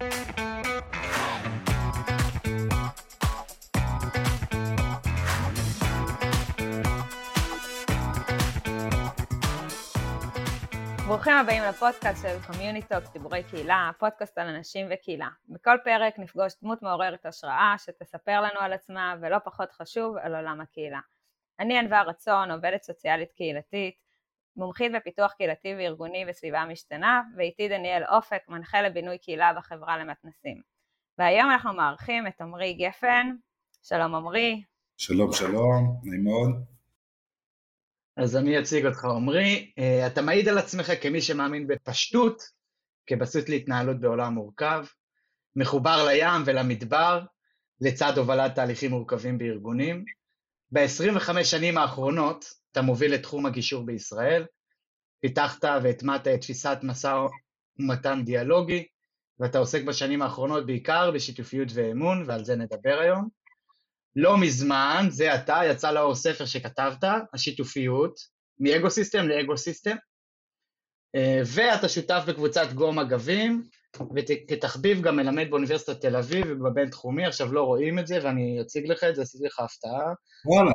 ברוכים הבאים לפודקאסט של קומיוניטוק, דיבורי קהילה, פודקאסט על אנשים וקהילה. בכל פרק נפגוש דמות מעוררת השראה שתספר לנו על עצמה, ולא פחות חשוב, על עולם הקהילה. אני ענווה רצון, עובדת סוציאלית קהילתית, מומחית בפיתוח קהילתי וארגוני בסביבה משתנה, ואיתי דניאל אופק, מנחה לבינוי קהילה בחברה למתנסים. והיום אנחנו מארחים את עמרי גפן. שלום עמרי. שלום שלום, נעים מאוד. אז אני אציג אותך עמרי, אה, אתה מעיד על עצמך כמי שמאמין בפשטות, כבסיס להתנהלות בעולם מורכב, מחובר לים ולמדבר, לצד הובלת תהליכים מורכבים בארגונים. ב-25 שנים האחרונות אתה מוביל את תחום הגישור בישראל, פיתחת והטמעת את תפיסת משא ומתן דיאלוגי, ואתה עוסק בשנים האחרונות בעיקר בשיתופיות ואמון, ועל זה נדבר היום. לא מזמן, זה עתה, יצא לאור ספר שכתבת, השיתופיות, מ ego system ל ecosystem, אה, ואתה שותף בקבוצת גו מגבים, וכתחביב גם מלמד באוניברסיטת תל אביב ובבין-תחומי, עכשיו לא רואים את זה ואני אציג לך את זה, עשיתי לך הפתעה. וואלה.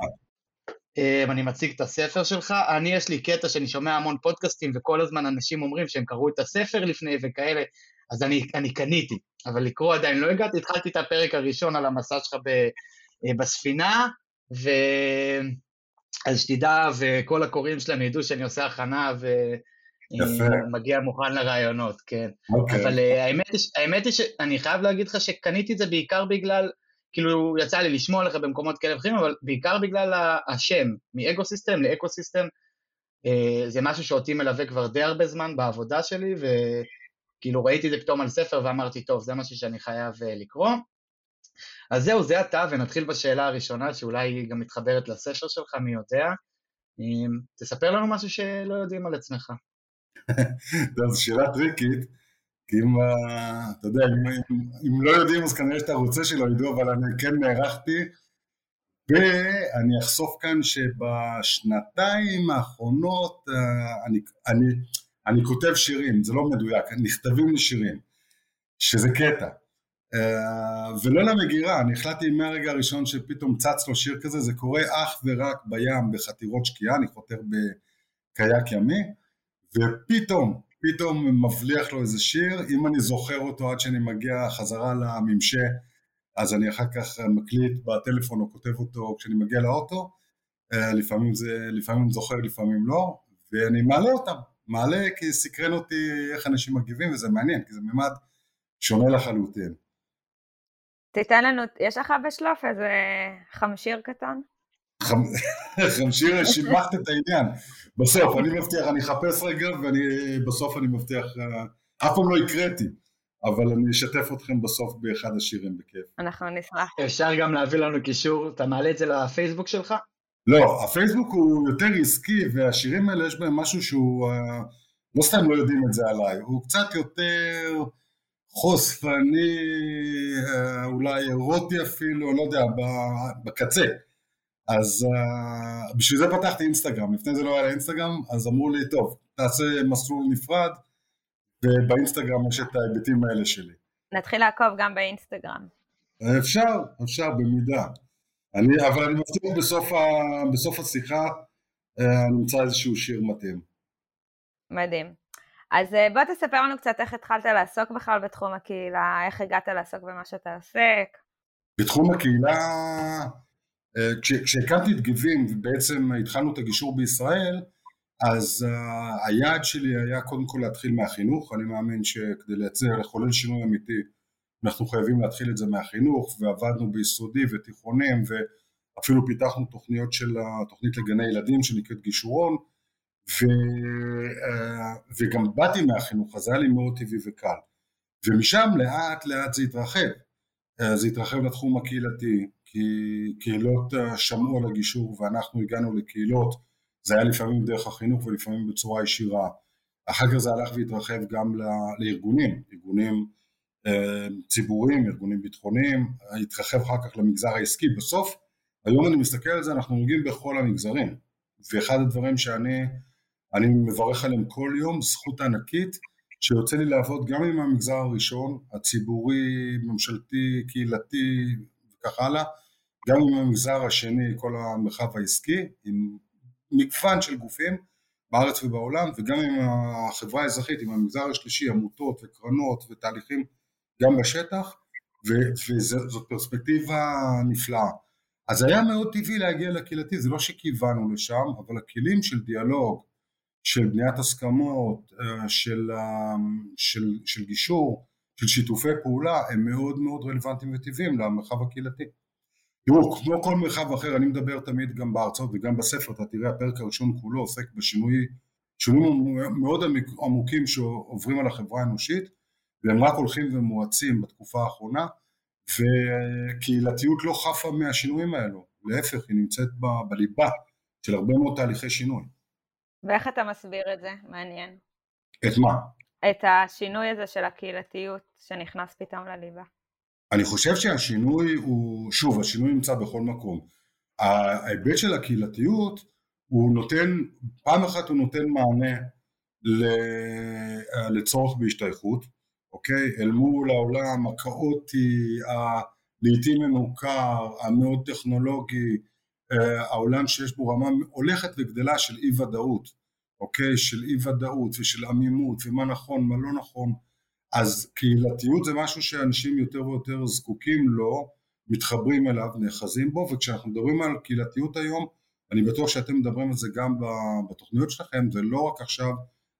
אה, אני מציג את הספר שלך, אני יש לי קטע שאני שומע המון פודקאסטים וכל הזמן אנשים אומרים שהם קראו את הספר לפני וכאלה, אז אני, אני קניתי, אבל לקרוא עדיין לא הגעתי, התחלתי את הפרק הראשון על המסע שלך ב, אה, בספינה, ו... אז שתדע, וכל הקוראים שלהם ידעו שאני עושה הכנה ומגיע מוכן לראיונות, כן. Okay. אוקיי. אבל uh, האמת, האמת היא שאני חייב להגיד לך שקניתי את זה בעיקר בגלל, כאילו יצא לי לשמוע לך במקומות כאלה ואחרים, אבל בעיקר בגלל השם, מ ego system ל ecosystem, uh, זה משהו שאותי מלווה כבר די הרבה זמן בעבודה שלי, וכאילו ראיתי את זה פתאום על ספר ואמרתי, טוב, זה משהו שאני חייב uh, לקרוא. אז זהו, זה אתה, ונתחיל בשאלה הראשונה, שאולי היא גם מתחברת לספר שלך, מי יודע. תספר לנו משהו שלא יודעים על עצמך. זו שאלה טריקית, כי אם, אתה יודע, אם, אם, לא יודעים אז כנראה שאתה רוצה שלא ידעו, אבל אני כן נערכתי, ואני אחשוף כאן שבשנתיים האחרונות אה, אני, אני, אני כותב שירים, זה לא מדויק, נכתבים לי שירים, שזה קטע. אה, ולא למגירה, אני החלטתי מהרגע הראשון שפתאום צץ לו שיר כזה, זה קורה אך ורק בים בחתירות שקיעה, אני חותר בקייק ימי, ופתאום, פתאום מבליח לו איזה שיר, אם אני זוכר אותו עד שאני מגיע חזרה לממשה, אז אני אחר כך מקליט בטלפון או כותב אותו כשאני מגיע לאוטו, אה, לפעמים זה, לפעמים זוכר, לפעמים לא, ואני מעלה אותם, מעלה כי סקרן אותי איך אנשים מגיבים וזה מעניין, כי זה מימד שונה לחלוטין. תיתן לנו, יש לך בשלוף איזה חמשיר קטן? חמשיר, שיבחת את העניין. בסוף, אני מבטיח, אני אחפש רגע ואני בסוף אני מבטיח, אה, אף פעם לא הקראתי, אבל אני אשתף אתכם בסוף באחד השירים בכיף. אנחנו נשמח. אפשר גם להביא לנו קישור, אתה מעלה את זה לפייסבוק שלך? לא, הפייסבוק הוא יותר עסקי והשירים האלה יש בהם משהו שהוא, אה, לא סתם לא יודעים את זה עליי, הוא קצת יותר... חושפני, אה, אולי אירוטי אפילו, לא יודע, בקצה. אז uh, בשביל זה פתחתי אינסטגרם, לפני זה לא היה לי אינסטגרם, אז אמרו לי, טוב, תעשה מסלול נפרד, ובאינסטגרם יש את ההיבטים האלה שלי. נתחיל לעקוב גם באינסטגרם. אפשר, אפשר, במידה. אני, אבל אני מבטיח בסוף, ה, בסוף השיחה, אה, אני אמצא איזשהו שיר מתאים. מדהים. אז אה, בוא תספר לנו קצת איך התחלת לעסוק בכלל בתחום הקהילה, איך הגעת לעסוק במה שאתה עוסק. בתחום הקהילה, אה, כשהקמתי את גיבים ובעצם התחלנו את הגישור בישראל, אז uh, היעד שלי היה קודם כל להתחיל מהחינוך, אני מאמין שכדי לייצר, לחולל שינוי אמיתי, אנחנו חייבים להתחיל את זה מהחינוך, ועבדנו ביסודי ותיכונים, ואפילו פיתחנו תוכניות של התוכנית לגני ילדים שנקראת גישורון, ו, אה, וגם באתי מהחינוך, אז היה לי מאוד טבעי וקל. ומשם לאט לאט זה התרחב. אה, זה התרחב לתחום הקהילתי, כי קהילות אה, שמעו על הגישור ואנחנו הגענו לקהילות, זה היה לפעמים דרך החינוך ולפעמים בצורה ישירה. אחר כך זה הלך והתרחב גם לארגונים, ארגונים ציבוריים, ארגונים ביטחוניים, התרחב אחר כך למגזר העסקי. בסוף, היום אני מסתכל על זה, אנחנו נוגעים בכל המגזרים. ואחד הדברים שאני אני מברך עליהם כל יום, זכות ענקית שיוצא לי לעבוד גם עם המגזר הראשון, הציבורי, ממשלתי, קהילתי וכך הלאה, גם עם המגזר השני, כל המרחב העסקי, עם מגוון של גופים בארץ ובעולם, וגם עם החברה האזרחית, עם המגזר השלישי, עמותות וקרנות ותהליכים גם בשטח, וזאת פרספקטיבה נפלאה. אז היה מאוד טבעי להגיע לקהילתי, זה לא שכיוונו לשם, אבל הכלים של דיאלוג, של בניית הסכמות, אה, של, אה, של, של גישור, של שיתופי פעולה, הם מאוד מאוד רלוונטיים וטבעיים למרחב הקהילתי. תראו, כמו כל מרחב אחר, אני מדבר תמיד גם בהרצאות וגם בספר, אתה תראה, הפרק הראשון כולו עוסק בשינוי, שינויים מאוד עמוקים שעוברים על החברה האנושית, והם רק הולכים ומואצים בתקופה האחרונה, וקהילתיות לא חפה מהשינויים האלו, להפך, היא נמצאת ב- בליבה של הרבה מאוד תהליכי שינוי. ואיך אתה מסביר את זה? מעניין. את מה? את השינוי הזה של הקהילתיות שנכנס פתאום לליבה. אני חושב שהשינוי הוא, שוב, השינוי נמצא בכל מקום. ההיבט של הקהילתיות הוא נותן, פעם אחת הוא נותן מענה לצורך בהשתייכות, אוקיי? אל מול העולם הכאוטי, לעיתים מנוכר, המאוד טכנולוגי, אה, העולם שיש בו רמה הולכת וגדלה של אי ודאות, אוקיי? של אי ודאות ושל עמימות ומה נכון, מה לא נכון, אז קהילתיות זה משהו שאנשים יותר ויותר זקוקים לו, מתחברים אליו, נאחזים בו, וכשאנחנו מדברים על קהילתיות היום, אני בטוח שאתם מדברים על זה גם בתוכניות שלכם, ולא רק עכשיו.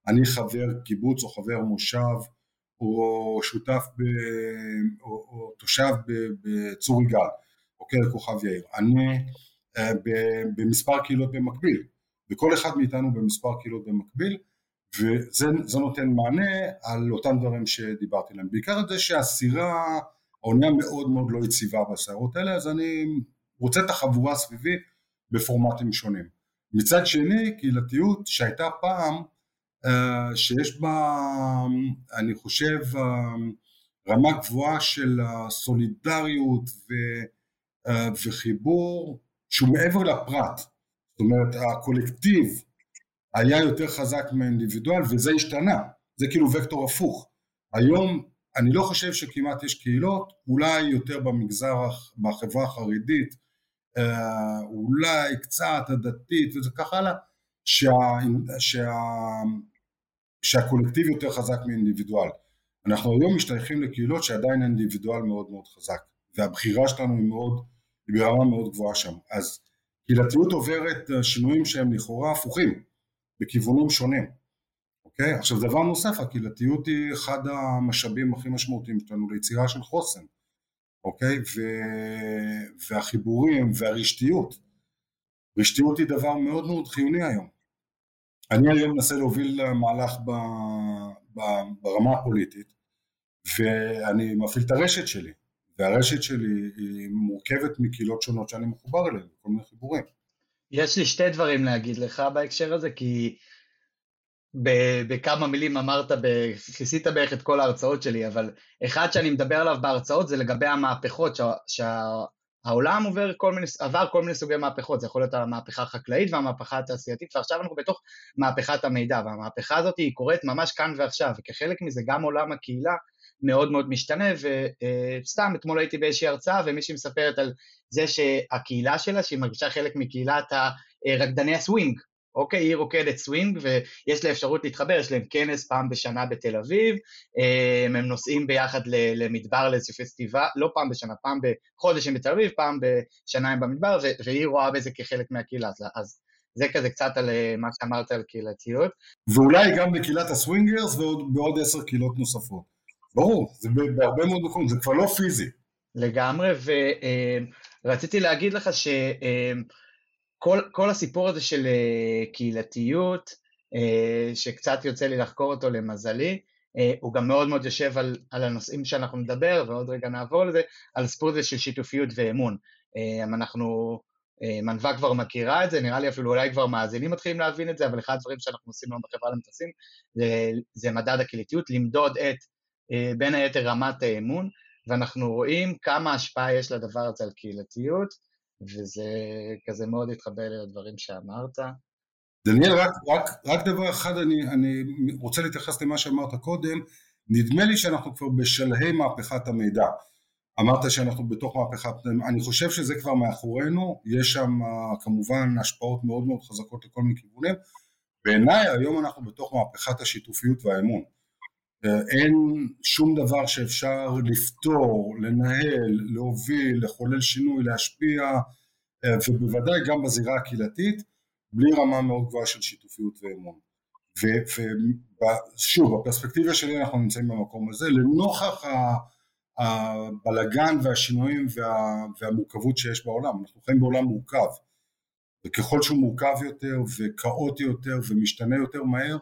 אני חבר קיבוץ או חבר מושב או שותף ב, או, או תושב בצור יגאל, אוקיי, כוכב יאיר. אני אה, במספר קהילות במקביל, וכל אחד מאיתנו במספר קהילות במקביל, וזה נותן מענה על אותם דברים שדיברתי עליהם. בעיקר את זה שהסירה, האונייה מאוד מאוד לא יציבה בסערות האלה, אז אני רוצה את החבורה סביבי בפורמטים שונים. מצד שני, קהילתיות שהייתה פעם, אה, שיש בה, אני חושב, אה, רמה גבוהה של סולידריות אה, וחיבור שהוא מעבר לפרט. זאת אומרת, הקולקטיב היה יותר חזק מהאינדיבידואל וזה השתנה, זה כאילו וקטור הפוך. היום אני לא חושב שכמעט יש קהילות, אולי יותר במגזר, בחברה החרדית, אה, אולי קצת הדתית ככה הלאה, שה, שה, שהקולקטיב יותר חזק מאינדיבידואל. אנחנו היום משתייכים לקהילות שעדיין האינדיבידואל מאוד מאוד חזק, והבחירה שלנו היא מאוד, היא ברמה מאוד גבוהה שם. אז קהילתיות עוברת אה, שינויים שהם לכאורה הפוכים. בכיוונים שונים. אוקיי? עכשיו דבר נוסף, הקהילתיות היא אחד המשאבים הכי משמעותיים שלנו ליצירה של חוסן, אוקיי? ו... והחיבורים והרשתיות. רשתיות היא דבר מאוד מאוד חיוני היום. אני היום מנסה להוביל מהלך ב... ב... ברמה הפוליטית, ואני מפעיל את הרשת שלי, והרשת שלי היא מורכבת מקהילות שונות שאני מחובר אליהן, כל מיני חיבורים. יש לי שתי דברים להגיד לך בהקשר הזה, כי בכמה מילים אמרת, כיסית בערך את כל ההרצאות שלי, אבל אחד שאני מדבר עליו בהרצאות זה לגבי המהפכות, שהעולם עובר כל מיני, עבר כל מיני סוגי מהפכות, זה יכול להיות המהפכה החקלאית והמהפכה התעשייתית, ועכשיו אנחנו בתוך מהפכת המידע, והמהפכה הזאת היא קורית ממש כאן ועכשיו, וכחלק מזה גם עולם הקהילה מאוד מאוד משתנה, וסתם אתמול הייתי באיזושהי הרצאה ומישהי מספרת על זה שהקהילה שלה, שהיא מרגישה חלק מקהילת הרקדני הסווינג, אוקיי, היא רוקדת סווינג ויש לה אפשרות להתחבר, יש להם כנס פעם בשנה בתל אביב, הם נוסעים ביחד למדבר לאיזשהו פסטיבל, לא פעם בשנה, פעם בחודש הם בתל אביב, פעם בשנה הם במדבר, והיא רואה בזה כחלק מהקהילה, אז זה כזה קצת על מה שאמרת על קהילתיות. ואולי גם בקהילת הסווינגרס ועוד עשר קהילות נוספות. ברור, זה בהרבה מאוד מקומות, זה כבר לא פיזי. לגמרי, ורציתי להגיד לך שכל הסיפור הזה של אה, קהילתיות, אה, שקצת יוצא לי לחקור אותו למזלי, אה, הוא גם מאוד מאוד יושב על, על הנושאים שאנחנו נדבר, ועוד רגע נעבור לזה, על הסיפור הזה של שיתופיות ואמון. אנחנו, מנווה כבר מכירה את זה, נראה לי אפילו אולי כבר מאזינים מתחילים להבין את זה, אבל אחד הדברים שאנחנו עושים היום בחברה למטוסים זה, זה מדד הקהילתיות, למדוד את אה, בין היתר רמת האמון, ואנחנו רואים כמה השפעה יש לדבר הזה על קהילתיות, וזה כזה מאוד התחבר לדברים שאמרת. דניאל, רק, רק, רק דבר אחד, אני, אני רוצה להתייחס למה שאמרת קודם, נדמה לי שאנחנו כבר בשלהי מהפכת המידע. אמרת שאנחנו בתוך מהפכת, אני חושב שזה כבר מאחורינו, יש שם כמובן השפעות מאוד מאוד חזקות לכל מיני כיוונים. בעיניי היום אנחנו בתוך מהפכת השיתופיות והאמון. אין שום דבר שאפשר לפתור, לנהל, להוביל, לחולל שינוי, להשפיע, ובוודאי גם בזירה הקהילתית, בלי רמה מאוד גבוהה של שיתופיות ואמון. ושוב, בפרספקטיבה שלי אנחנו נמצאים במקום הזה, לנוכח הבלגן והשינויים וה, והמורכבות שיש בעולם, אנחנו חיים בעולם מורכב, וככל שהוא מורכב יותר וכאוטי יותר ומשתנה יותר מהר,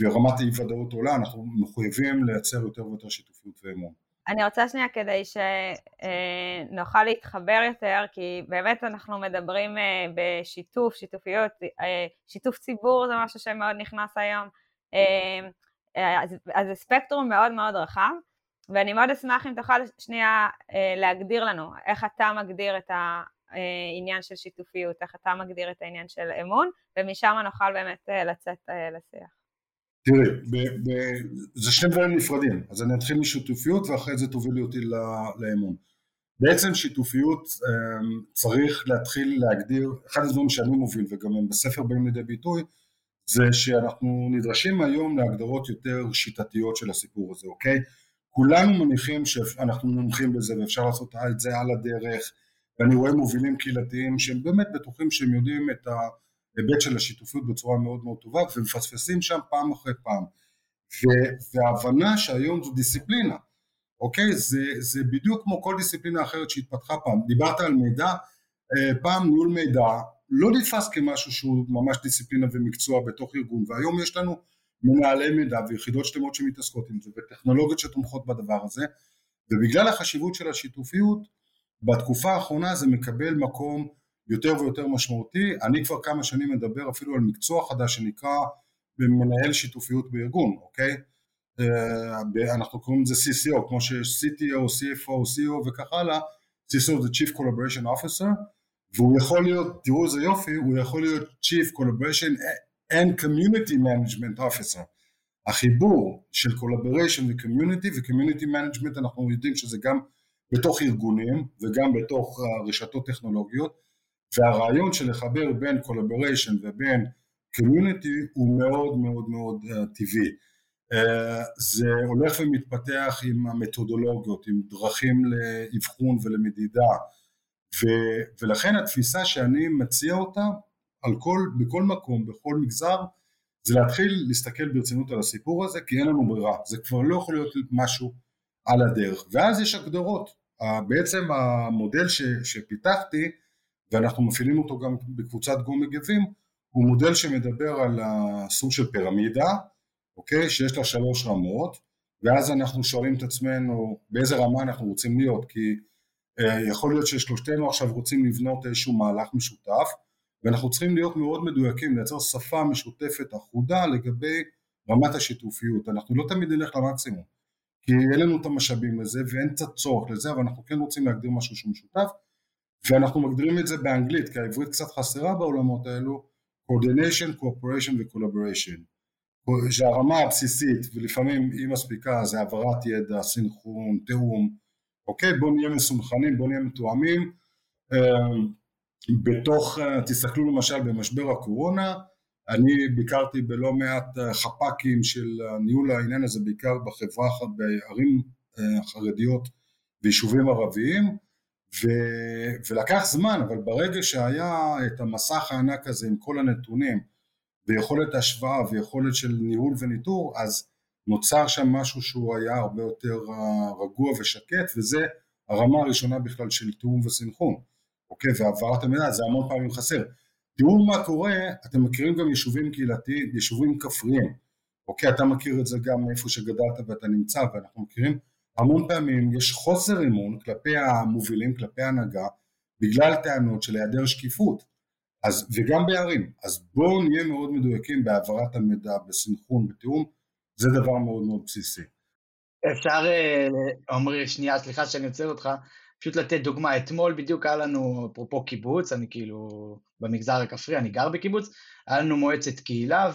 ורמת האי ודאות עולה, אנחנו מחויבים לייצר יותר ויותר שיתופיות ואמון. אני רוצה שנייה כדי שנוכל להתחבר יותר, כי באמת אנחנו מדברים אה, בשיתוף, שיתופיות, אה, שיתוף ציבור זה משהו שמאוד נכנס היום, אה, אז זה ספקטרום מאוד מאוד רחב, ואני מאוד אשמח אם תוכל שנייה להגדיר לנו איך אתה מגדיר את העניין של שיתופיות, איך אתה מגדיר את העניין של אמון, ומשם נוכל באמת לצאת לשיח. תראי, ב- ב- זה שני דברים נפרדים, אז אני אתחיל משיתופיות ואחרי זה תובילי אותי לאמון. בעצם שיתופיות אמ, צריך להתחיל להגדיר, אחד הדברים שאני מוביל וגם הם בספר באים לידי ביטוי, זה שאנחנו נדרשים היום להגדרות יותר שיטתיות של הסיפור הזה, אוקיי? כולנו מניחים שאנחנו מומחים בזה ואפשר לעשות את זה על הדרך, ואני רואה מובילים קהילתיים שהם באמת בטוחים שהם יודעים את ה... היבט של השיתופיות בצורה מאוד מאוד טובה ומפספסים שם פעם אחרי פעם. וההבנה שהיום זו דיסציפלינה אוקיי? זה, זה בדיוק כמו כל דיסציפלינה אחרת שהתפתחה פעם. דיברת על מידע. אה, פעם ניהול מידע לא נתפס כמשהו שהוא ממש דיסציפלינה ומקצוע בתוך ארגון והיום יש לנו מנהלי מידע ויחידות שלמות שמתעסקות עם זה וטכנולוגיות שתומכות בדבר הזה ובגלל החשיבות של השיתופיות בתקופה האחרונה זה מקבל מקום יותר ויותר משמעותי. אני כבר כמה שנים מדבר אפילו על מקצוע חדש שנקרא מנהל שיתופיות בארגון, אוקיי? אה, אנחנו קוראים לזה CCO, כמו שיש CTO, CFO, CO וכך הלאה, CCO זה Chief Collaboration Officer, והוא יכול להיות, תראו איזה יופי, הוא יכול להיות Chief Collaboration and Community Management Officer. החיבור של Collaboration ו-Community ו-Community Management אנחנו יודעים שזה גם בתוך ארגונים וגם בתוך רשתות טכנולוגיות והרעיון של לחבר בין collaboration ובין community הוא מאוד מאוד מאוד uh, טבעי. Uh, זה הולך ומתפתח עם המתודולוגיות, עם דרכים לאבחון ולמדידה. ו, ולכן התפיסה שאני מציע אותה על כל, בכל מקום, בכל מגזר, זה להתחיל להסתכל ברצינות על הסיפור הזה כי אין לנו ברירה, זה כבר לא יכול להיות משהו על הדרך. ואז יש הגדרות, בעצם המודל ש, שפיתחתי ואנחנו מפעילים אותו גם בקבוצת גו מגבים, הוא מודל שמדבר על הסוג של פירמידה, אוקיי? שיש לה שלוש רמות, ואז אנחנו שואלים את עצמנו באיזה רמה אנחנו רוצים להיות, כי אה, יכול להיות ששלושתנו עכשיו רוצים לבנות איזשהו מהלך משותף, ואנחנו צריכים להיות מאוד מדויקים, לייצר שפה משותפת אחודה לגבי רמת השיתופיות, אנחנו לא תמיד נלך למקסימום, כי אין לנו את המשאבים לזה ואין את הצורך לזה, אבל אנחנו כן רוצים להגדיר משהו שהוא משותף, ואנחנו מגדירים את זה באנגלית, כי העברית קצת חסרה בעולמות האלו, coordination, cooperation ו-collaboration. שהרמה הבסיסית, ולפעמים היא מספיקה, זה העברת ידע, סינכרון, תיאום, אוקיי? בואו נהיה מסונכנים, בואו נהיה מתואמים. אמ, בתוך, תסתכלו למשל במשבר הקורונה, אני ביקרתי בלא מעט אה, חפ"קים של ניהול העניין הזה, בעיקר בחברה, בערים אה, חרדיות ויישובים ערביים, ו, ולקח זמן, אבל ברגע שהיה את המסך הענק הזה עם כל הנתונים ויכולת השוואה ויכולת של ניהול וניטור, אז נוצר שם משהו שהוא היה הרבה יותר רגוע ושקט, וזה הרמה הראשונה בכלל של תיאום וסנכרון, אוקיי, והעברת המידע, זה המון פעמים חסר. תראו מה קורה, אתם מכירים גם יישובים קהילתיים, יישובים כפריים, אוקיי, אתה מכיר את זה גם איפה שגדלת ואתה נמצא, ואנחנו מכירים המון פעמים יש חוסר אמון כלפי המובילים, כלפי ההנהגה, בגלל טענות של היעדר שקיפות, אז, וגם בערים. אז בואו נהיה מאוד מדויקים בהעברת המידע, בסנכרון, בתיאום, זה דבר מאוד מאוד בסיסי. אפשר, אה, עמרי, שנייה, סליחה שאני עוצר אותך, פשוט לתת דוגמה, אתמול בדיוק היה לנו, אפרופו קיבוץ, אני כאילו במגזר הכפרי, אני גר בקיבוץ, היה לנו מועצת קהילה,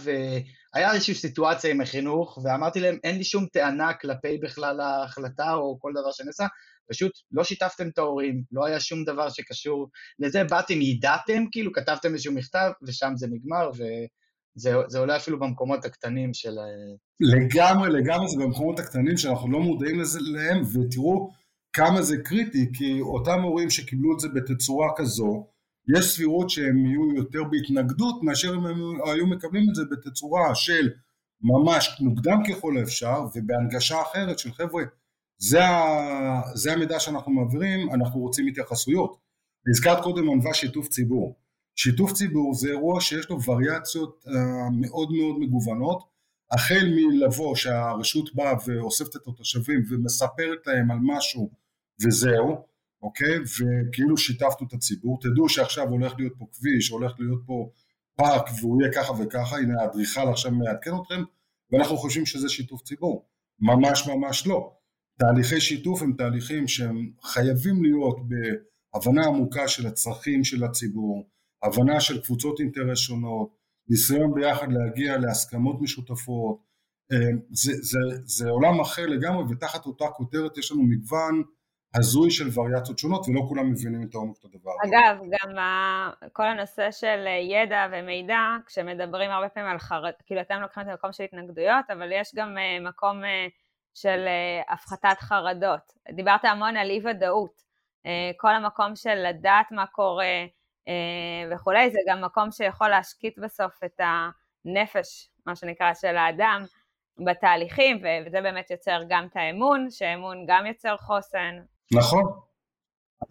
והיה איזושהי סיטואציה עם החינוך, ואמרתי להם, אין לי שום טענה כלפי בכלל ההחלטה או כל דבר שנעשה, פשוט לא שיתפתם את ההורים, לא היה שום דבר שקשור לזה, באתם, ידעתם, כאילו, כתבתם איזשהו מכתב, ושם זה נגמר, וזה עולה אפילו במקומות הקטנים של... לגמרי, לגמרי זה במקומות הקטנים שאנחנו לא מודעים לזה להם, ותראו כמה זה קריטי, כי אותם הורים שקיבלו את זה בתצורה כזו, יש סבירות שהם יהיו יותר בהתנגדות מאשר אם הם היו מקבלים את זה בתצורה של ממש מוקדם ככל האפשר ובהנגשה אחרת של חבר'ה זה, ה, זה המידע שאנחנו מעבירים, אנחנו רוצים התייחסויות. הזכרת קודם ענווה שיתוף ציבור. שיתוף ציבור זה אירוע שיש לו וריאציות uh, מאוד מאוד מגוונות, החל מלבוא שהרשות באה ואוספת את התושבים ומספרת להם על משהו וזהו, אוקיי? וכאילו שיתפנו את הציבור, תדעו שעכשיו הולך להיות פה כביש, הולך להיות פה פארק והוא יהיה ככה וככה, הנה האדריכל עכשיו מעדכן אתכם ואנחנו חושבים שזה שיתוף ציבור, ממש ממש לא. תהליכי שיתוף הם תהליכים שהם חייבים להיות בהבנה עמוקה של הצרכים של הציבור, הבנה של קבוצות אינטרס שונות, ניסיון ביחד להגיע להסכמות משותפות, אה, זה, זה, זה עולם אחר לגמרי ותחת אותה כותרת יש לנו מגוון הזוי של וריאציות שונות ולא כולם מבינים את העומק של הדבר. אגב, גם כל הנושא של ידע ומידע, כשמדברים הרבה פעמים על חרד, כאילו אתם לוקחים את המקום של התנגדויות, אבל יש גם אה, מקום אה, של אה, הפחתת חרדות. דיברת המון על אי ודאות. אה, כל המקום של לדעת מה קורה אה, וכולי, זה גם מקום שיכול להשקיט בסוף את הנפש, מה שנקרא, של האדם בתהליכים, וזה באמת יוצר גם את האמון, שאמון גם יוצר חוסן. נכון.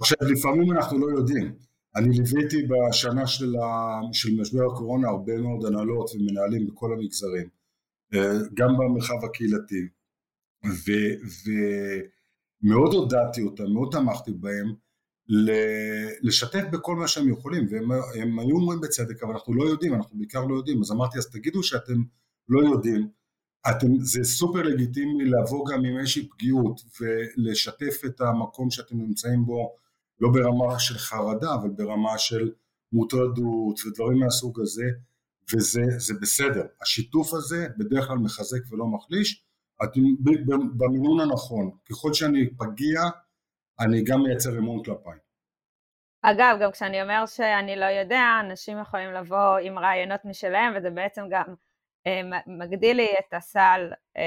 עכשיו, לפעמים אנחנו לא יודעים. אני ליוויתי בשנה של, ה... של משבר הקורונה הרבה מאוד הנהלות ומנהלים בכל המגזרים, גם במרחב הקהילתי, ומאוד הודעתי אותם, מאוד תמכתי בהם לשתף בכל מה שהם יכולים והם היו אומרים בצדק אבל אנחנו לא יודעים, אנחנו בעיקר לא יודעים אז אמרתי אז תגידו שאתם לא יודעים אתם, זה סופר לגיטימי לבוא גם עם איזושהי פגיעות ולשתף את המקום שאתם נמצאים בו לא ברמה של חרדה אבל ברמה של מוטרדות ודברים מהסוג הזה וזה בסדר, השיתוף הזה בדרך כלל מחזק ולא מחליש אתם במינון הנכון, ככל שאני פגיע, אני גם מייצר אמון כלפיי. אגב, גם כשאני אומר שאני לא יודע, אנשים יכולים לבוא עם רעיונות משלהם, וזה בעצם גם מגדיל לי את הסל אה,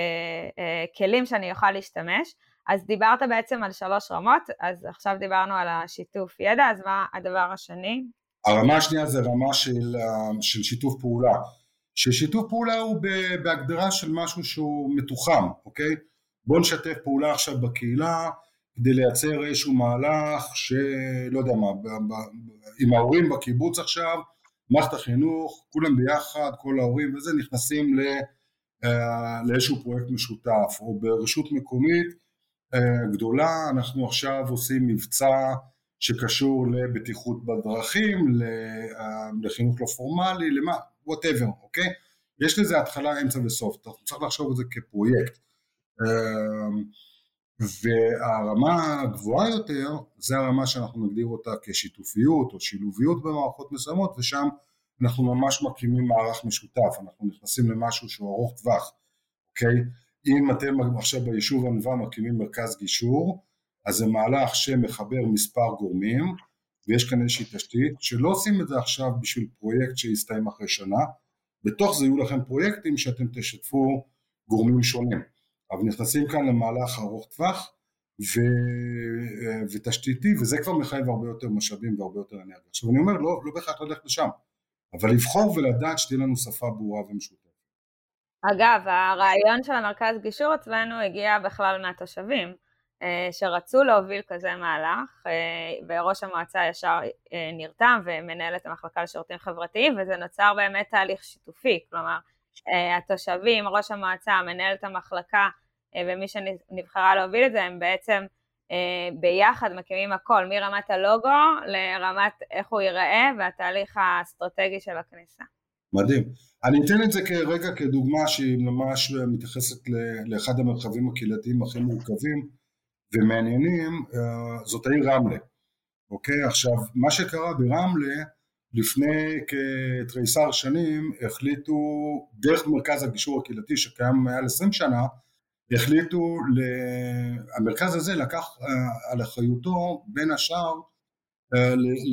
אה, כלים שאני אוכל להשתמש. אז דיברת בעצם על שלוש רמות, אז עכשיו דיברנו על השיתוף ידע, אז מה הדבר השני? הרמה השנייה זה רמה של, אה, של שיתוף פעולה. ששיתוף פעולה הוא בהגדרה של משהו שהוא מתוחם, אוקיי? בואו נשתף פעולה עכשיו בקהילה כדי לייצר איזשהו מהלך שלא יודע מה, עם ההורים בקיבוץ עכשיו, מערכת החינוך, כולם ביחד, כל ההורים וזה, נכנסים אה, לאיזשהו פרויקט משותף, או ברשות מקומית אה, גדולה, אנחנו עכשיו עושים מבצע שקשור לבטיחות בדרכים, אה, לחינוך לא פורמלי, למה, וואטאבר, אוקיי? יש לזה התחלה, אמצע וסוף, צריך לחשוב על זה כפרויקט. אמ, והרמה הגבוהה יותר, זה הרמה שאנחנו נגדיר אותה כשיתופיות או שילוביות במערכות מסוימות, ושם אנחנו ממש מקימים מערך משותף, אנחנו נכנסים למשהו שהוא ארוך טווח, אוקיי? אם אתם עכשיו ביישוב ענווה מקימים מרכז גישור, אז זה מהלך שמחבר מספר גורמים, ויש כאן איזושהי תשתית, שלא עושים את זה עכשיו בשביל פרויקט שיסתיים אחרי שנה, בתוך זה יהיו לכם פרויקטים שאתם תשתפו גורמים שונים, אבל נכנסים כאן למהלך ארוך טווח ו... ותשתיתי, וזה כבר מחייב הרבה יותר משאבים והרבה יותר אנרגיה. עכשיו אני אומר, לא, לא בהכרח ללכת לשם, אבל לבחור ולדעת שתהיה לנו שפה ברורה ומשותפת. אגב, הרעיון של המרכז גישור אצלנו הגיע בכלל מהתושבים. אה, שרצו להוביל כזה מהלך, אה, וראש המועצה ישר אה, נרתם ומנהל את המחלקה לשירותים חברתיים, וזה נוצר באמת תהליך שיתופי, כלומר, התושבים, ראש המועצה, מנהלת המחלקה ומי שנבחרה להוביל את זה, הם בעצם ביחד מקימים הכל, מרמת הלוגו לרמת איך הוא ייראה והתהליך האסטרטגי של הכניסה. מדהים. אני אתן את זה כרגע כדוגמה שהיא ממש מתייחסת לאחד המרחבים הקהילתיים הכי מורכבים ומעניינים, זאת העיר רמלה, אוקיי? עכשיו, מה שקרה ברמלה, לפני כתריסר שנים החליטו, דרך מרכז הגישור הקהילתי שקיים מעל 20 שנה, החליטו, המרכז הזה לקח על אחריותו בין השאר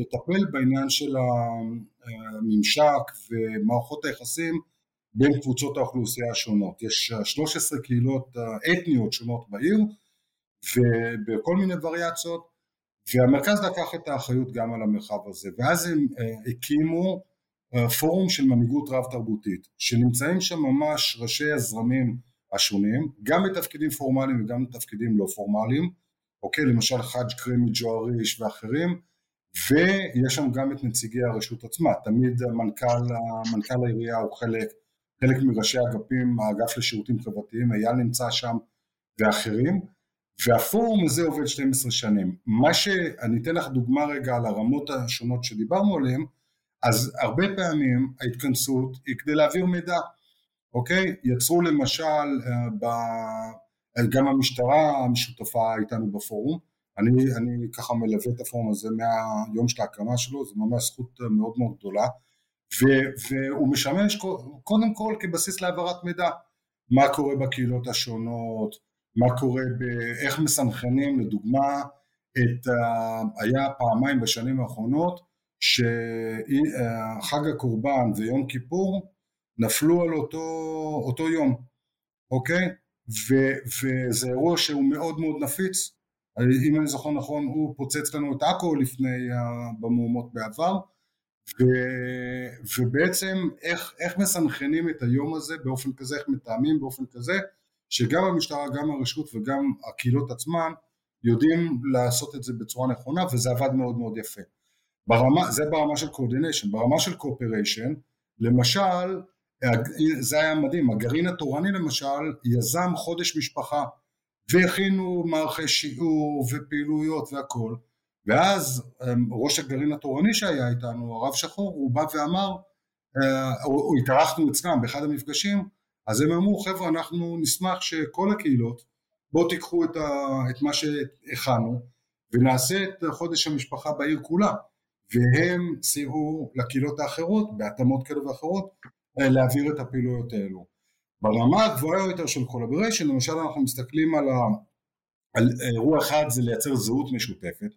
לטפל בעניין של הממשק ומערכות היחסים בין קבוצות האוכלוסייה השונות. יש 13 קהילות אתניות שונות בעיר ובכל מיני וריאציות והמרכז לקח את האחריות גם על המרחב הזה ואז הם הקימו פורום של מנהיגות רב תרבותית שנמצאים שם ממש ראשי הזרמים השונים גם בתפקידים פורמליים וגם בתפקידים לא פורמליים אוקיי? למשל חאג' קרימי ג'ואריש ואחרים ויש שם גם את נציגי הרשות עצמה, תמיד המנכ"ל, מנכ"ל העירייה הוא חלק, חלק מראשי אגפים, האגף לשירותים חברתיים, אייל נמצא שם ואחרים, והפורום הזה עובד 12 שנים. מה שאני אתן לך דוגמה רגע על הרמות השונות שדיברנו עליהן, אז הרבה פעמים ההתכנסות היא כדי להעביר מידע, אוקיי? יצרו למשל, גם המשטרה המשותפה איתנו בפורום, אני, אני ככה מלווה את הפורום הזה מהיום של ההקמה שלו, זו ממש זכות מאוד מאוד גדולה, ו, והוא משמש קודם כל כבסיס להעברת מידע, מה קורה בקהילות השונות, מה קורה באיך מסנכרנים, לדוגמה, את, היה פעמיים בשנים האחרונות שחג הקורבן ויום כיפור נפלו על אותו, אותו יום, אוקיי? ו, וזה אירוע שהוא מאוד מאוד נפיץ אם אני זוכר נכון הוא פוצץ לנו את עכו לפני במהומות בעבר ו, ובעצם איך, איך מסנכרנים את היום הזה באופן כזה, איך מתאמים באופן כזה שגם המשטרה, גם הרשות וגם הקהילות עצמן יודעים לעשות את זה בצורה נכונה וזה עבד מאוד מאוד יפה. ברמה, זה ברמה של coordination, ברמה של cooperation למשל זה היה מדהים, הגרעין התורני למשל יזם חודש משפחה והכינו מערכי שיעור ופעילויות והכל ואז אמ, ראש הגרעין התורני שהיה איתנו, הרב שחור, הוא בא ואמר, אה, או התארחנו אצלם באחד המפגשים, אז הם אמרו חבר'ה אנחנו נשמח שכל הקהילות בואו תיקחו את, ה, את מה שהכנו ונעשה את חודש המשפחה בעיר כולה. והם סייעו לקהילות האחרות בהתאמות כאלה ואחרות אה, להעביר את הפעילויות האלו. ברמה הגבוהה יותר של collaboration, למשל אנחנו מסתכלים על, ה, על אירוע אחד זה לייצר זהות משותפת,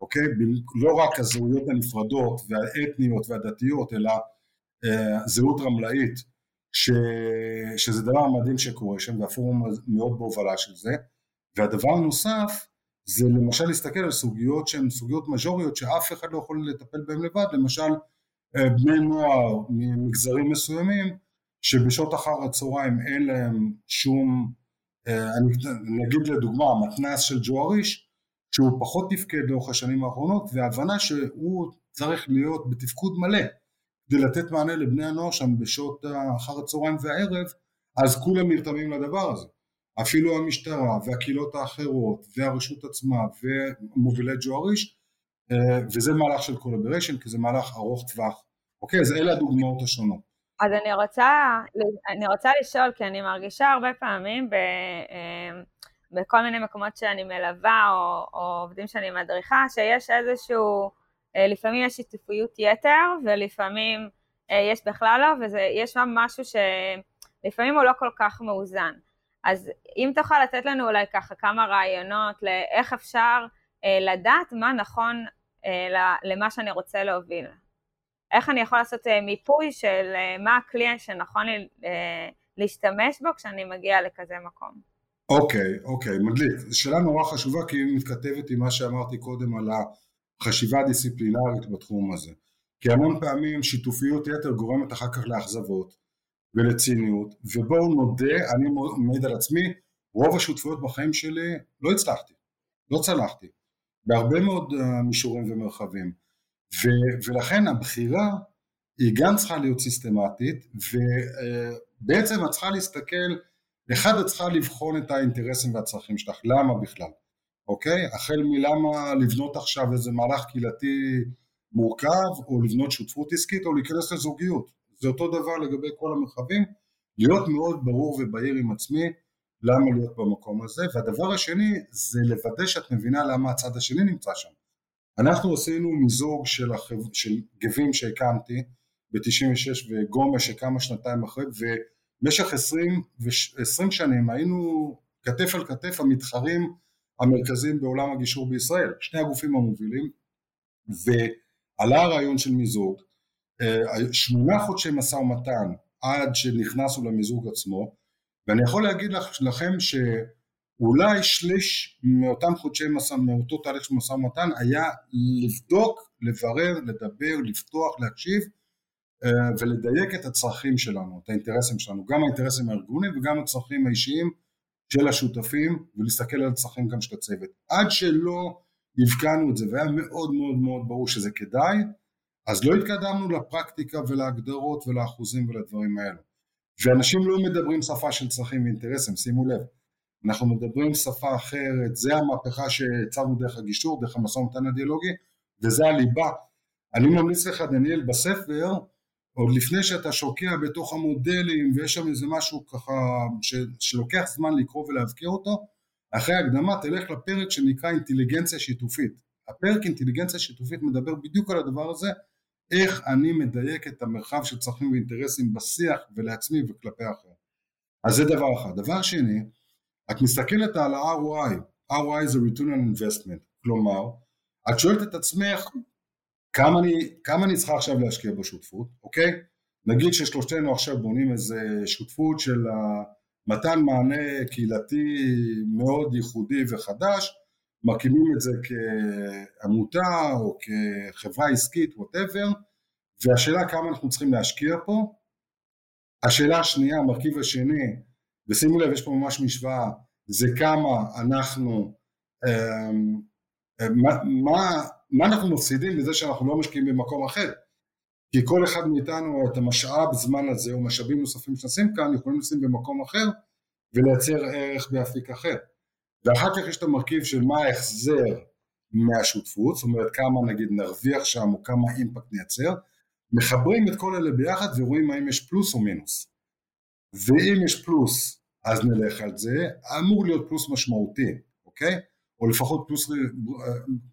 אוקיי? לא רק הזהויות הנפרדות והאתניות והדתיות, אלא אה, זהות רמלאית, ש, שזה דבר מדהים שקורה שם, והפורום מאוד בהובלה של זה, והדבר הנוסף זה למשל להסתכל על סוגיות שהן סוגיות מז'וריות שאף אחד לא יכול לטפל בהן לבד, למשל אה, בני נוער ממגזרים מסוימים שבשעות אחר הצהריים אין להם שום, אה, אני אגיד לדוגמה, המתנ"ס של ג'ואריש, שהוא פחות תפקד לאורך השנים האחרונות, והבנה שהוא צריך להיות בתפקוד מלא כדי לתת מענה לבני הנוער שם בשעות אחר הצהריים והערב, אז כולם נרתמים לדבר הזה. אפילו המשטרה והקהילות האחרות והרשות עצמה ומובילי ג'ואריש, אה, וזה מהלך של collaboration כי זה מהלך ארוך טווח. אוקיי, אז אלה הדוגמאות השונות. אז אני רוצה, אני רוצה לשאול, כי אני מרגישה הרבה פעמים ב, אמ, בכל מיני מקומות שאני מלווה או, או עובדים שאני מדריכה, שיש איזשהו, אה, לפעמים יש שיתופיות יתר ולפעמים אה, יש בכלל לא, ויש שם משהו שלפעמים הוא לא כל כך מאוזן. אז אם תוכל לתת לנו אולי ככה כמה רעיונות לאיך אפשר אה, לדעת מה נכון למה שאני רוצה להוביל. איך אני יכול לעשות אה, מיפוי של אה, מה הכלי שנכון לי אה, להשתמש בו כשאני מגיע לכזה מקום. אוקיי, אוקיי, מדליק. זו שאלה נורא חשובה כי היא מתכתבת עם מה שאמרתי קודם על החשיבה הדיסציפלינרית בתחום הזה. כי המון פעמים שיתופיות יתר גורמת אחר כך לאכזבות ולציניות, ובואו נודה, אני מעיד על עצמי, רוב השותפויות בחיים שלי לא הצלחתי, לא צלחתי, בהרבה מאוד מישורים ומרחבים. ו, ולכן הבחירה היא גם צריכה להיות סיסטמטית ובעצם את צריכה להסתכל, אחד את צריכה לבחון את האינטרסים והצרכים שלך, למה בכלל, אוקיי? החל מלמה לבנות עכשיו איזה מהלך קהילתי מורכב או לבנות שותפות עסקית או להיכנס לזוגיות, זה אותו דבר לגבי כל המרחבים, להיות מאוד ברור ובהיר עם עצמי למה להיות במקום הזה, והדבר השני זה לוודא שאת מבינה למה הצד השני נמצא שם. אנחנו עשינו מיזוג של, החב... של גבים שהקמתי ב-96 וגומה שקמה שנתיים אחרי, ובמשך 20, 20 שנים היינו כתף על כתף המתחרים המרכזיים בעולם הגישור בישראל, שני הגופים המובילים, ועלה הרעיון של מיזוג, אה, שמונה חודשי משא ומתן עד שנכנסנו למיזוג עצמו, ואני יכול להגיד לכם שאולי שליש מאותם חודשי מסע, מאותו תהליך של משא ומתן היה לבדוק, לברר, לדבר, לפתוח, להקשיב אה, ולדייק את הצרכים שלנו, את האינטרסים שלנו, גם האינטרסים הארגוניים וגם הצרכים האישיים של השותפים ולהסתכל על הצרכים גם של הצוות. עד שלא הבקענו את זה והיה מאוד מאוד מאוד ברור שזה כדאי, אז לא התקדמנו לפרקטיקה ולהגדרות ולאחוזים ולדברים האלו. ואנשים לא מדברים שפה של צרכים ואינטרסים, שימו לב. אנחנו מדברים שפה אחרת, זה המהפכה שהצבנו דרך הגישור, דרך המשא ומתן הדיאלוגי, וזה הליבה. אני ממליץ לך, דניאל, בספר, עוד לפני שאתה שוקע בתוך המודלים, ויש שם איזה משהו ככה ש, שלוקח זמן לקרוא ולהבקר אותו, אחרי הקדמה תלך לפרק שנקרא אינטליגנציה שיתופית. הפרק אינטליגנציה שיתופית מדבר בדיוק על הדבר הזה, איך אני מדייק את המרחב של צרכים ואינטרסים בשיח ולעצמי וכלפי האחר. אז זה דבר אחד. דבר שני, את מסתכלת על ה-ROI, ROI זה return on investment, כלומר, את שואלת את עצמך כמה אני, כמה אני צריכה עכשיו להשקיע בשותפות, אוקיי? נגיד ששלושתנו עכשיו בונים איזה שותפות של מתן מענה קהילתי מאוד ייחודי וחדש, מקימים את זה כעמותה או כחברה עסקית, ווטאבר, והשאלה כמה אנחנו צריכים להשקיע פה. השאלה השנייה, המרכיב השני, ושימו לב, יש פה ממש משוואה, זה כמה אנחנו, אמ, מה, מה, מה אנחנו מפסידים בזה שאנחנו לא משקיעים במקום אחר. כי כל אחד מאיתנו את המשאב זמן הזה או משאבים נוספים שנשים כאן יכולים לשים במקום אחר ולייצר ערך באפיק אחר. ואחר כך יש את המרכיב של מה ההחזר מהשותפות, זאת אומרת כמה נגיד נרוויח שם או כמה אימפקט נייצר, מחברים את כל אלה ביחד ורואים האם יש פלוס או מינוס. ואם יש פלוס אז נלך על זה, אמור להיות פלוס משמעותי, אוקיי? או לפחות פלוס אה,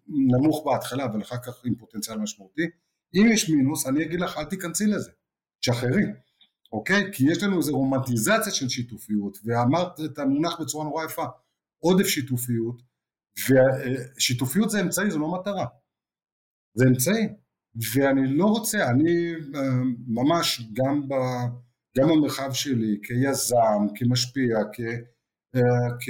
נמוך בהתחלה אבל אחר כך עם פוטנציאל משמעותי. אם יש מינוס אני אגיד לך אל תיכנסי לזה, תשחררי, אוקיי? כי יש לנו איזו רומנטיזציה של שיתופיות ואמרת את המונח בצורה נורא יפה עודף שיתופיות, ושיתופיות זה אמצעי, זו לא מטרה, זה אמצעי, ואני לא רוצה, אני אה, ממש גם, ב, גם במרחב שלי, כיזם, כמשפיע, כ, כ,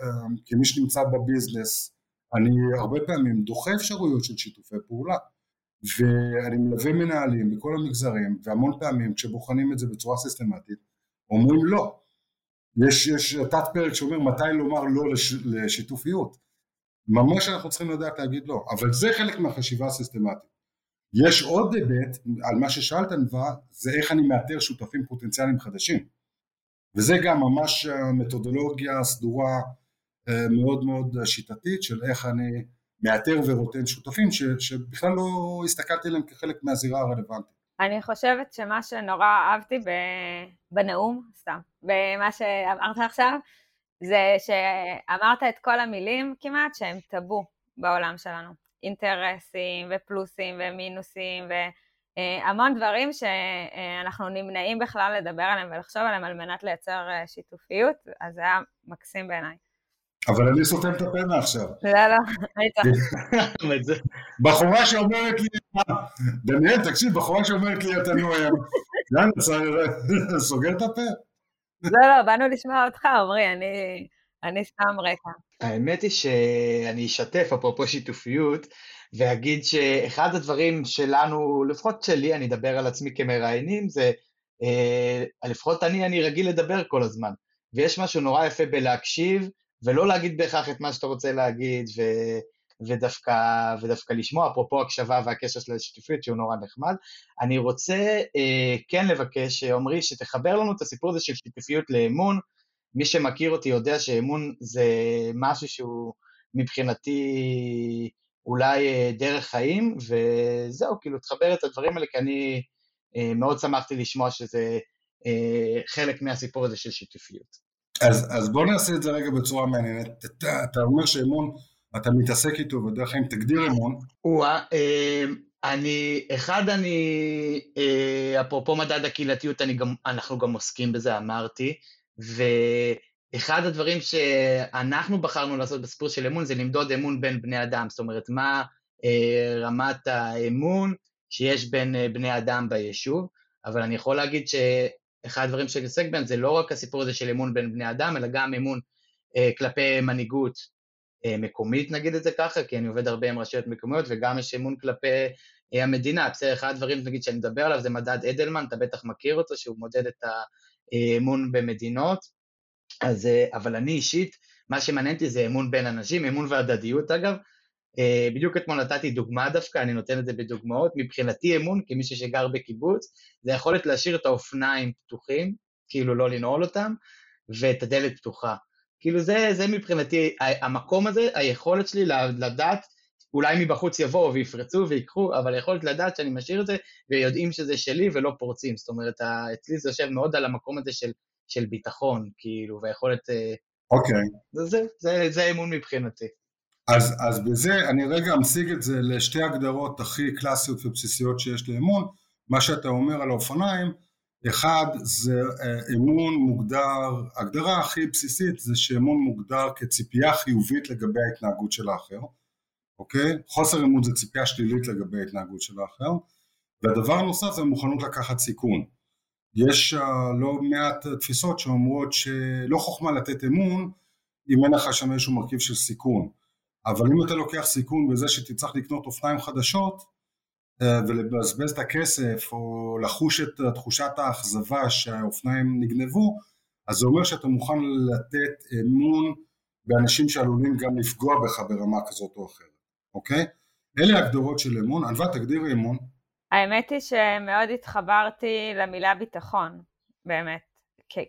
אה, כמי שנמצא בביזנס, אני הרבה פעמים דוחה אפשרויות של שיתופי פעולה, ואני מלווה מנהלים בכל המגזרים, והמון פעמים כשבוחנים את זה בצורה סיסטמטית, אומרים לא, יש, יש תת פרק שאומר מתי לומר לא לש, לשיתופיות. ממש אנחנו צריכים לדעת להגיד לא, אבל זה חלק מהחשיבה הסיסטמטית. יש עוד היבט על מה ששאלת נבע, זה איך אני מאתר שותפים פוטנציאליים חדשים. וזה גם ממש מתודולוגיה סדורה אה, מאוד מאוד שיטתית של איך אני מאתר ורוטן שותפים ש, שבכלל לא הסתכלתי עליהם כחלק מהזירה הרלוונטית. אני חושבת שמה שנורא אהבתי בנאום, סתם, במה שאמרת עכשיו, זה שאמרת את כל המילים כמעט שהם טאבו בעולם שלנו. אינטרסים ופלוסים ומינוסים והמון דברים שאנחנו נמנעים בכלל לדבר עליהם ולחשוב עליהם על מנת לייצר שיתופיות, אז זה היה מקסים בעיניי. אבל אני סותם את הפה מעכשיו. לא, לא, היית. בחורה שאומרת לי, דניאל, תקשיב, בחורה שאומרת לי, אתה נואם, יאללה, סוגר את הפה. לא, לא, באנו לשמוע אותך, עמרי, אני, אני סתם רקע. האמת היא שאני אשתף, אפרופו שיתופיות, ואגיד שאחד הדברים שלנו, לפחות שלי, אני אדבר על עצמי כמראיינים, זה אה, לפחות אני, אני רגיל לדבר כל הזמן. ויש משהו נורא יפה בלהקשיב, ולא להגיד בהכרח את מה שאתה רוצה להגיד, ו, ודווקא, ודווקא לשמוע, אפרופו הקשבה והקשר של השיתופיות, שהוא נורא נחמד. אני רוצה אה, כן לבקש, עמרי, שתחבר לנו את הסיפור הזה של שיתופיות לאמון. מי שמכיר אותי יודע שאמון זה משהו שהוא מבחינתי אולי אה, דרך חיים, וזהו, כאילו, תחבר את הדברים האלה, כי אני אה, מאוד שמחתי לשמוע שזה אה, חלק מהסיפור הזה של שיתופיות. אז, אז בוא נעשה את זה רגע בצורה מעניינת. אתה, אתה אומר שאמון, אתה מתעסק איתו, ודרך כלל תגדיר אמון. וואה, אה, אני, אחד אני, אפרופו מדד הקהילתיות, אני גם, אנחנו גם עוסקים בזה, אמרתי, ואחד הדברים שאנחנו בחרנו לעשות בסיפור של אמון זה למדוד אמון בין בני אדם, זאת אומרת, מה אה, רמת האמון שיש בין בני אדם ביישוב, אבל אני יכול להגיד שאחד הדברים שאני עוסק בהם זה לא רק הסיפור הזה של אמון בין בני אדם, אלא גם אמון כלפי מנהיגות מקומית, נגיד את זה ככה, כי אני עובד הרבה עם רשויות מקומיות, וגם יש אמון כלפי המדינה. בסדר, אחד הדברים, נגיד, שאני מדבר עליו זה מדד אדלמן, אתה בטח מכיר אותו, שהוא מודד את האמון במדינות. אז, אבל אני אישית, מה שמעניין אותי זה אמון בין אנשים, אמון והדדיות אגב. בדיוק אתמול נתתי דוגמה דווקא, אני נותן את זה בדוגמאות. מבחינתי אמון, כמישהו שגר בקיבוץ, זה יכולת להשאיר את האופניים פתוחים, כאילו לא לנעול אותם, ואת הדלת פתוחה. כאילו זה, זה מבחינתי, המקום הזה, היכולת שלי לדעת אולי מבחוץ יבואו ויפרצו ויקחו, אבל היכולת לדעת שאני משאיר את זה ויודעים שזה שלי ולא פורצים. זאת אומרת, אצלי זה יושב מאוד על המקום הזה של, של ביטחון, כאילו, והיכולת... אה, אוקיי. Okay. זה, זה, זה, זה אמון מבחינתי. אז, אז בזה אני רגע אמשיג את זה לשתי הגדרות הכי קלאסיות ובסיסיות שיש לאמון. מה שאתה אומר על האופניים, אחד זה אה, אמון מוגדר, הגדרה הכי בסיסית זה שאמון מוגדר כציפייה חיובית לגבי ההתנהגות של האחר. אוקיי? חוסר אמון זה ציפייה שלילית לגבי ההתנהגות של האחר, והדבר הנוסף זה מוכנות לקחת סיכון. יש uh, לא מעט תפיסות שאומרות שלא חוכמה לתת אמון אם אין לך שם איזשהו מרכיב של סיכון, אבל אם אתה לוקח סיכון בזה שתצטרך לקנות אופניים חדשות uh, ולבזבז את הכסף או לחוש את תחושת האכזבה שהאופניים נגנבו, אז זה אומר שאתה מוכן לתת אמון באנשים שעלולים גם לפגוע בך ברמה כזאת או אחרת. אוקיי? אלה הגדרות של אמון. ענווה, תגדירי אמון. האמת היא שמאוד התחברתי למילה ביטחון, באמת,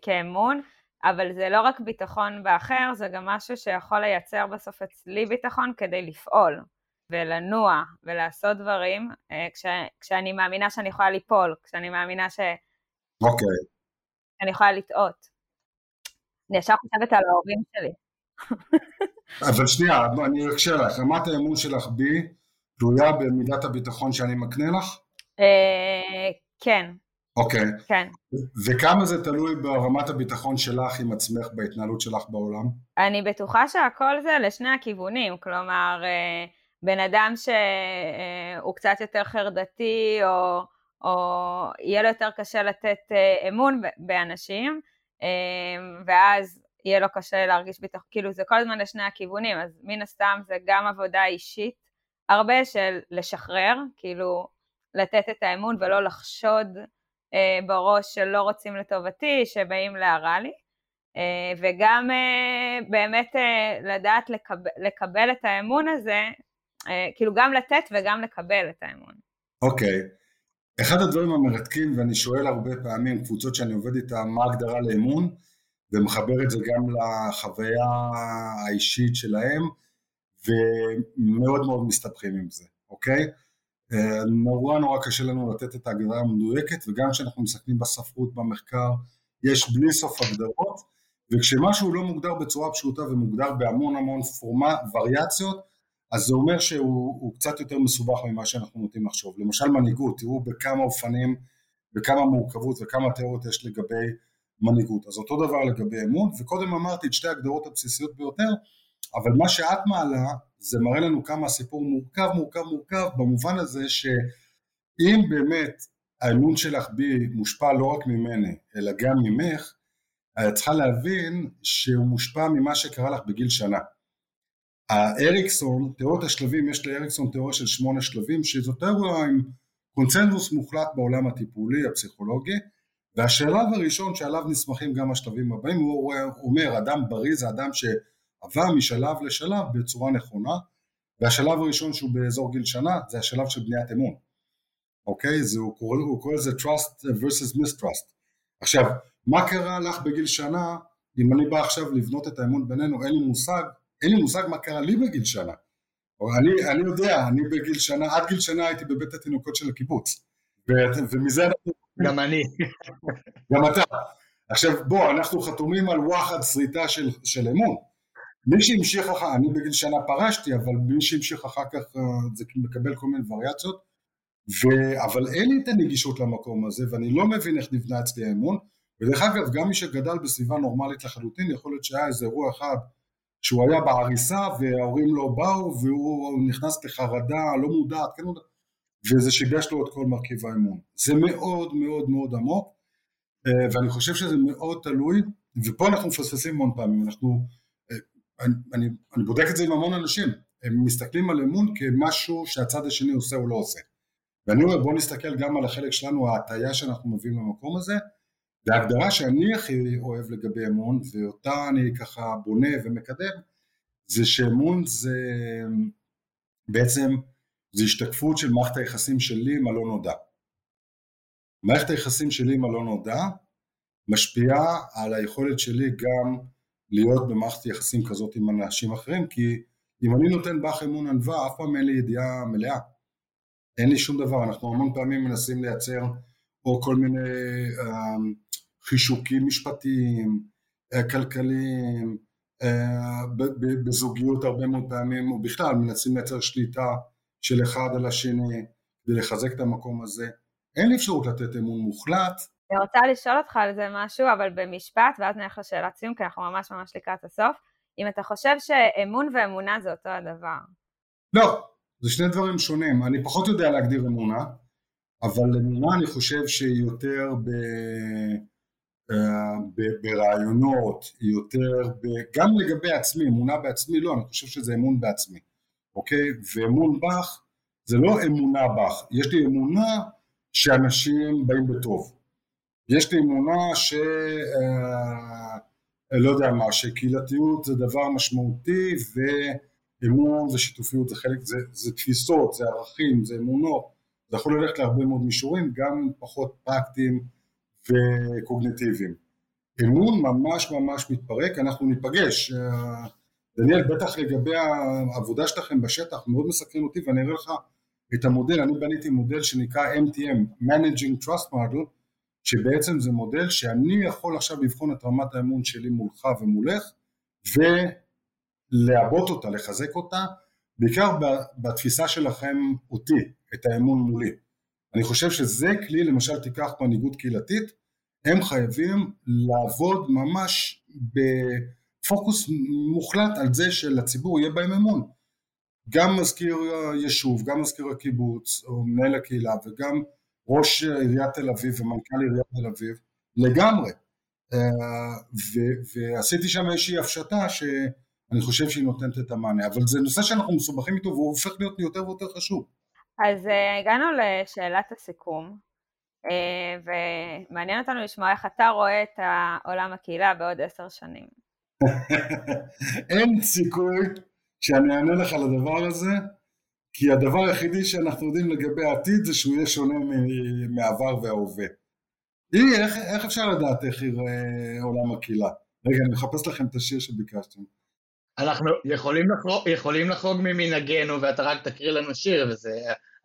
כאמון, אבל זה לא רק ביטחון באחר, זה גם משהו שיכול לייצר בסוף אצלי ביטחון כדי לפעול ולנוע ולעשות דברים, אה, כש, כשאני מאמינה שאני יכולה ליפול, כשאני מאמינה ש... אוקיי. שאני יכולה לטעות. אני ישר חושבת על ההורים שלי. אבל שנייה, אני אקשה לך, רמת האמון שלך בי תלויה במידת הביטחון שאני מקנה לך? אה, כן. אוקיי. כן. וכמה זה תלוי ברמת הביטחון שלך עם עצמך בהתנהלות שלך בעולם? אני בטוחה שהכל זה לשני הכיוונים, כלומר, אה, בן אדם שהוא אה, קצת יותר חרדתי, או, או יהיה לו יותר קשה לתת אמון באנשים, ואז יהיה לו קשה להרגיש ביטחון, כאילו זה כל הזמן לשני הכיוונים, אז מן הסתם זה גם עבודה אישית, הרבה של לשחרר, כאילו לתת את האמון ולא לחשוד אה, בראש שלא רוצים לטובתי, שבאים להרע לי, אה, וגם אה, באמת אה, לדעת לקב, לקבל את האמון הזה, אה, כאילו גם לתת וגם לקבל את האמון. אוקיי. Okay. אחד הדברים המרתקים, ואני שואל הרבה פעמים קבוצות שאני עובד איתן, מה ההגדרה לאמון? ומחבר את זה גם לחוויה האישית שלהם, ומאוד מאוד מסתבכים עם זה, אוקיי? אה, נורא נורא קשה לנו לתת את ההגדרה המדויקת, וגם כשאנחנו מסתכלים בספרות, במחקר, יש בלי סוף הגדרות, וכשמשהו לא מוגדר בצורה פשוטה ומוגדר בהמון המון פורמה, וריאציות, אז זה אומר שהוא קצת יותר מסובך ממה שאנחנו נוטים לחשוב. למשל מנהיגות, תראו בכמה אופנים, בכמה מורכבות וכמה תיאוריות יש לגבי מנהיגות. אז אותו דבר לגבי אמון, וקודם אמרתי את שתי הגדרות הבסיסיות ביותר, אבל מה שאת מעלה זה מראה לנו כמה הסיפור מורכב, מורכב, מורכב, במובן הזה שאם באמת האמון שלך בי מושפע לא רק ממני, אלא גם ממך, את צריכה להבין שהוא מושפע ממה שקרה לך בגיל שנה. האריקסון, תיאוריית השלבים, יש לאריקסון תיאוריה של שמונה שלבים, שזו תיאוריה עם קונצנזוס מוחלט בעולם הטיפולי, הפסיכולוגי, והשלב הראשון שעליו נסמכים גם השלבים הבאים, הוא אומר אדם בריא זה אדם שעבר משלב לשלב בצורה נכונה, והשלב הראשון שהוא באזור גיל שנה זה השלב של בניית אמון, אוקיי? זה, הוא, קורא, הוא קורא לזה trust versus mistrust. עכשיו, מה קרה לך בגיל שנה, אם אני בא עכשיו לבנות את האמון בינינו, אין לי מושג, אין לי מושג מה קרה לי בגיל שנה. אני, אני יודע, אני בגיל שנה, עד גיל שנה הייתי בבית התינוקות של הקיבוץ. ומזה אנחנו גם אני. גם אתה. עכשיו בוא, אנחנו חתומים על וואחד שריטה של, של אמון. מי שהמשיך אחר, אני בגיל שנה פרשתי, אבל מי שהמשיך אחר כך אה, זה מקבל כל מיני וריאציות, ו... אבל אין לי את הנגישות למקום הזה, ואני לא מבין איך נבנה אצלי האמון, ודרך אגב, גם מי שגדל בסביבה נורמלית לחלוטין, יכול להיות שהיה איזה אירוע אחד שהוא היה בעריסה וההורים לא באו והוא נכנס לחרדה לא מודעת, כן מודעת, וזה שיבש לו את כל מרכיב האמון. זה מאוד מאוד מאוד עמוק, אה, ואני חושב שזה מאוד תלוי, ופה אנחנו מפספסים המון פעמים, אנחנו, אני, אני, בודק את זה עם המון אנשים, הם מסתכלים על אמון כמשהו שהצד השני עושה או לא עושה. ואני אומר בוא נסתכל גם על החלק שלנו, ההטייה שאנחנו מביאים למקום הזה, וההגדרה שאני הכי אוהב לגבי אמון, ואותה אני ככה בונה ומקדם, זה שאמון זה בעצם, זה השתקפות של מערכת היחסים שלי עם הלא נודע. מערכת היחסים שלי עם הלא נודע משפיעה על היכולת שלי גם להיות במערכת יחסים כזאת עם אנשים אחרים, כי אם אני נותן בך אמון ענווה, אף פעם אין לי ידיעה מלאה. אין לי שום דבר, אנחנו המון פעמים מנסים לייצר או כל מיני uh, חישוקים משפטיים, uh, כלכליים, uh, בזוגיות הרבה מאוד פעמים, או בכלל מנסים לייצר שליטה של אחד על השני כדי לחזק את המקום הזה. אין לי אפשרות לתת אמון מוחלט. אני רוצה לשאול אותך על זה משהו, אבל במשפט, ואז נלך לשאלת סיום, כי אנחנו ממש ממש לקראת הסוף. אם אתה חושב שאמון ואמונה זה אותו הדבר. לא, זה שני דברים שונים. אני פחות יודע להגדיר אמונה, אבל אמונה אני חושב שהיא יותר ב... אה, ב... ברעיונות, היא יותר ב... גם לגבי עצמי, אמונה בעצמי לא, אני חושב שזה אמון בעצמי, אוקיי? ואמון בך זה לא אמונה בך, יש לי אמונה שאנשים באים בטוב. יש לי אמונה ש... אה, לא יודע מה, שקהילתיות זה דבר משמעותי ואמון זה שיתופיות, זה חלק, זה, זה תפיסות, זה ערכים, זה אמונות, זה יכול ללכת להרבה מאוד מישורים, גם פחות פרקטיים וקוגניטיביים. אמון ממש ממש מתפרק, אנחנו ניפגש. אה, דניאל, בטח לגבי העבודה שלכם בשטח, מאוד מסקרן אותי ואני אראה לך את המודל, אני בניתי מודל שנקרא MTM, Managing Trust Model, שבעצם זה מודל שאני יכול עכשיו לבחון את רמת האמון שלי מולך ומולך ולעבות אותה, לחזק אותה, בעיקר בתפיסה שלכם אותי, את האמון מולי. אני חושב שזה כלי, למשל תיקח מנהיגות קהילתית, הם חייבים לעבוד ממש בפוקוס מוחלט על זה שלציבור יהיה בהם אמון. גם מזכיר היישוב, גם מזכיר הקיבוץ או מנהל הקהילה וגם ראש עיריית תל אביב ומנכ"ל עיריית תל אביב לגמרי אה, ועשיתי שם איזושהי הפשטה שאני חושב שהיא נותנת את המענה אבל זה נושא שאנחנו מסובכים איתו והוא הופך להיות יותר ויותר חשוב. אז אה, הגענו לשאלת הסיכום אה, ומעניין אותנו לשמוע איך אתה רואה את עולם הקהילה בעוד עשר שנים. אין סיכוי שאני אענה לך לדבר הזה, כי הדבר היחידי שאנחנו יודעים לגבי העתיד זה שהוא יהיה שונה מהעבר וההווה. אי, איך, איך אפשר לדעת איך יראה עולם הקהילה? רגע, אני מחפש לכם את השיר שביקשתם. אנחנו יכולים לחרוג, יכולים לחרוג ממנהגנו ואתה רק תקריא לנו שיר, וזה,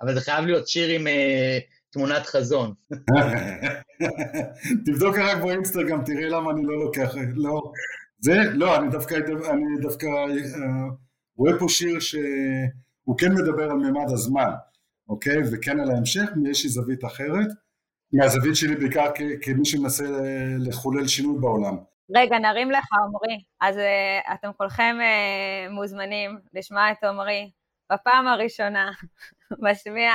אבל זה חייב להיות שיר עם אה, תמונת חזון. תבדוק רק באינסטגרם, תראה למה אני לא לוקח, לא, זה, לא, אני דווקא, אני דווקא uh, רואה פה שיר שהוא כן מדבר על מימד הזמן, אוקיי? וכן על ההמשך מאיזושהי זווית אחרת, מהזווית שלי בעיקר כמי שמנסה לחולל שינוי בעולם. רגע, נרים לך עמרי. אז uh, אתם כולכם uh, מוזמנים לשמוע את עמרי בפעם הראשונה, משמיע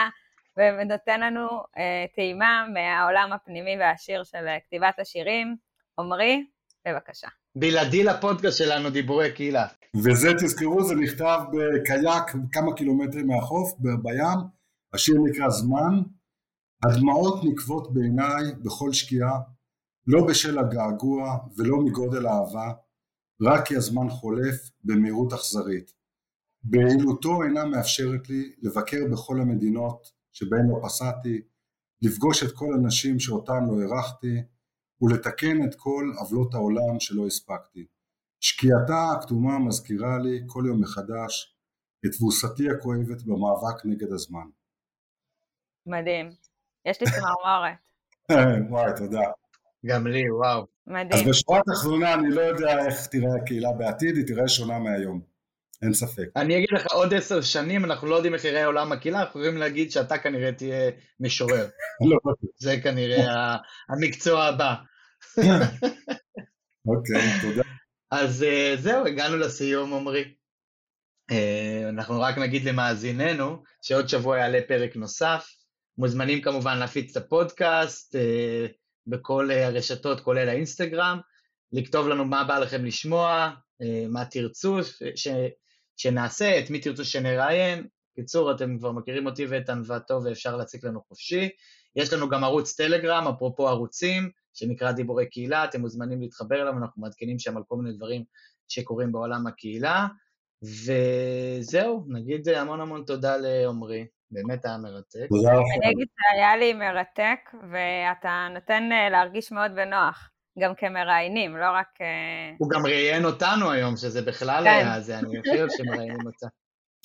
ונותן לנו uh, טעימה מהעולם הפנימי והעשיר של כתיבת השירים. עמרי, בבקשה. בלעדי לפודקאסט שלנו, דיבורי קהילה. וזה, תזכרו, זה נכתב בקייק כמה קילומטרים מהחוף, בים, השיר נקרא זמן. הדמעות נקבות בעיניי בכל שקיעה, לא בשל הגעגוע ולא מגודל האהבה, רק כי הזמן חולף במהירות אכזרית. פעילותו אינה מאפשרת לי לבקר בכל המדינות שבהן לא פסעתי, לפגוש את כל הנשים שאותן לא אירחתי, ולתקן את כל עוולות העולם שלא הספקתי. שקיעתה הכתומה מזכירה לי כל יום מחדש את תבוסתי הכואבת במאבק נגד הזמן. מדהים. יש לי צמרמורת. וואי, תודה. גם לי, וואו. מדהים. אז בשורה התחתונה אני לא יודע איך תראה הקהילה בעתיד, היא תראה שונה מהיום, אין ספק. אני אגיד לך, עוד עשר שנים אנחנו לא יודעים איך יראה עולם הקהילה, אנחנו יכולים להגיד שאתה כנראה תהיה משורר. לא, זה כנראה המקצוע הבא. אוקיי, תודה. אז אה, זהו, הגענו לסיום, עמרי. אה, אנחנו רק נגיד למאזיננו שעוד שבוע יעלה פרק נוסף. מוזמנים כמובן להפיץ את הפודקאסט אה, בכל הרשתות, כולל האינסטגרם, לכתוב לנו מה בא לכם לשמוע, מה תרצו ש- שנעשה, את מי תרצו שנראיין. בקיצור, אתם כבר מכירים אותי ואת ענוותו ואפשר להציק לנו חופשי. יש לנו גם ערוץ טלגרם, אפרופו ערוצים, שנקרא דיבורי קהילה, אתם מוזמנים להתחבר אליו, אנחנו מעדכנים שם על כל מיני דברים שקורים בעולם הקהילה. וזהו, נגיד המון המון תודה לעומרי, באמת היה מרתק. תודה אני לכם. אגיד שהיה לי מרתק, ואתה נותן אה, להרגיש מאוד בנוח, גם כמראיינים, לא רק... אה, הוא גם ראיין אותנו היום, שזה בכלל כן. היה זה, אני הכי אוהב שמראיינים אותה.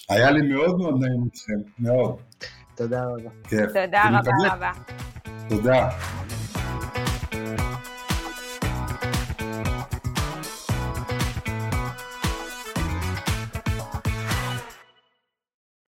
היה לי מאוד מאוד נעים איתכם, מאוד. תודה רבה. כיף. תודה רבה. רבה. תודה.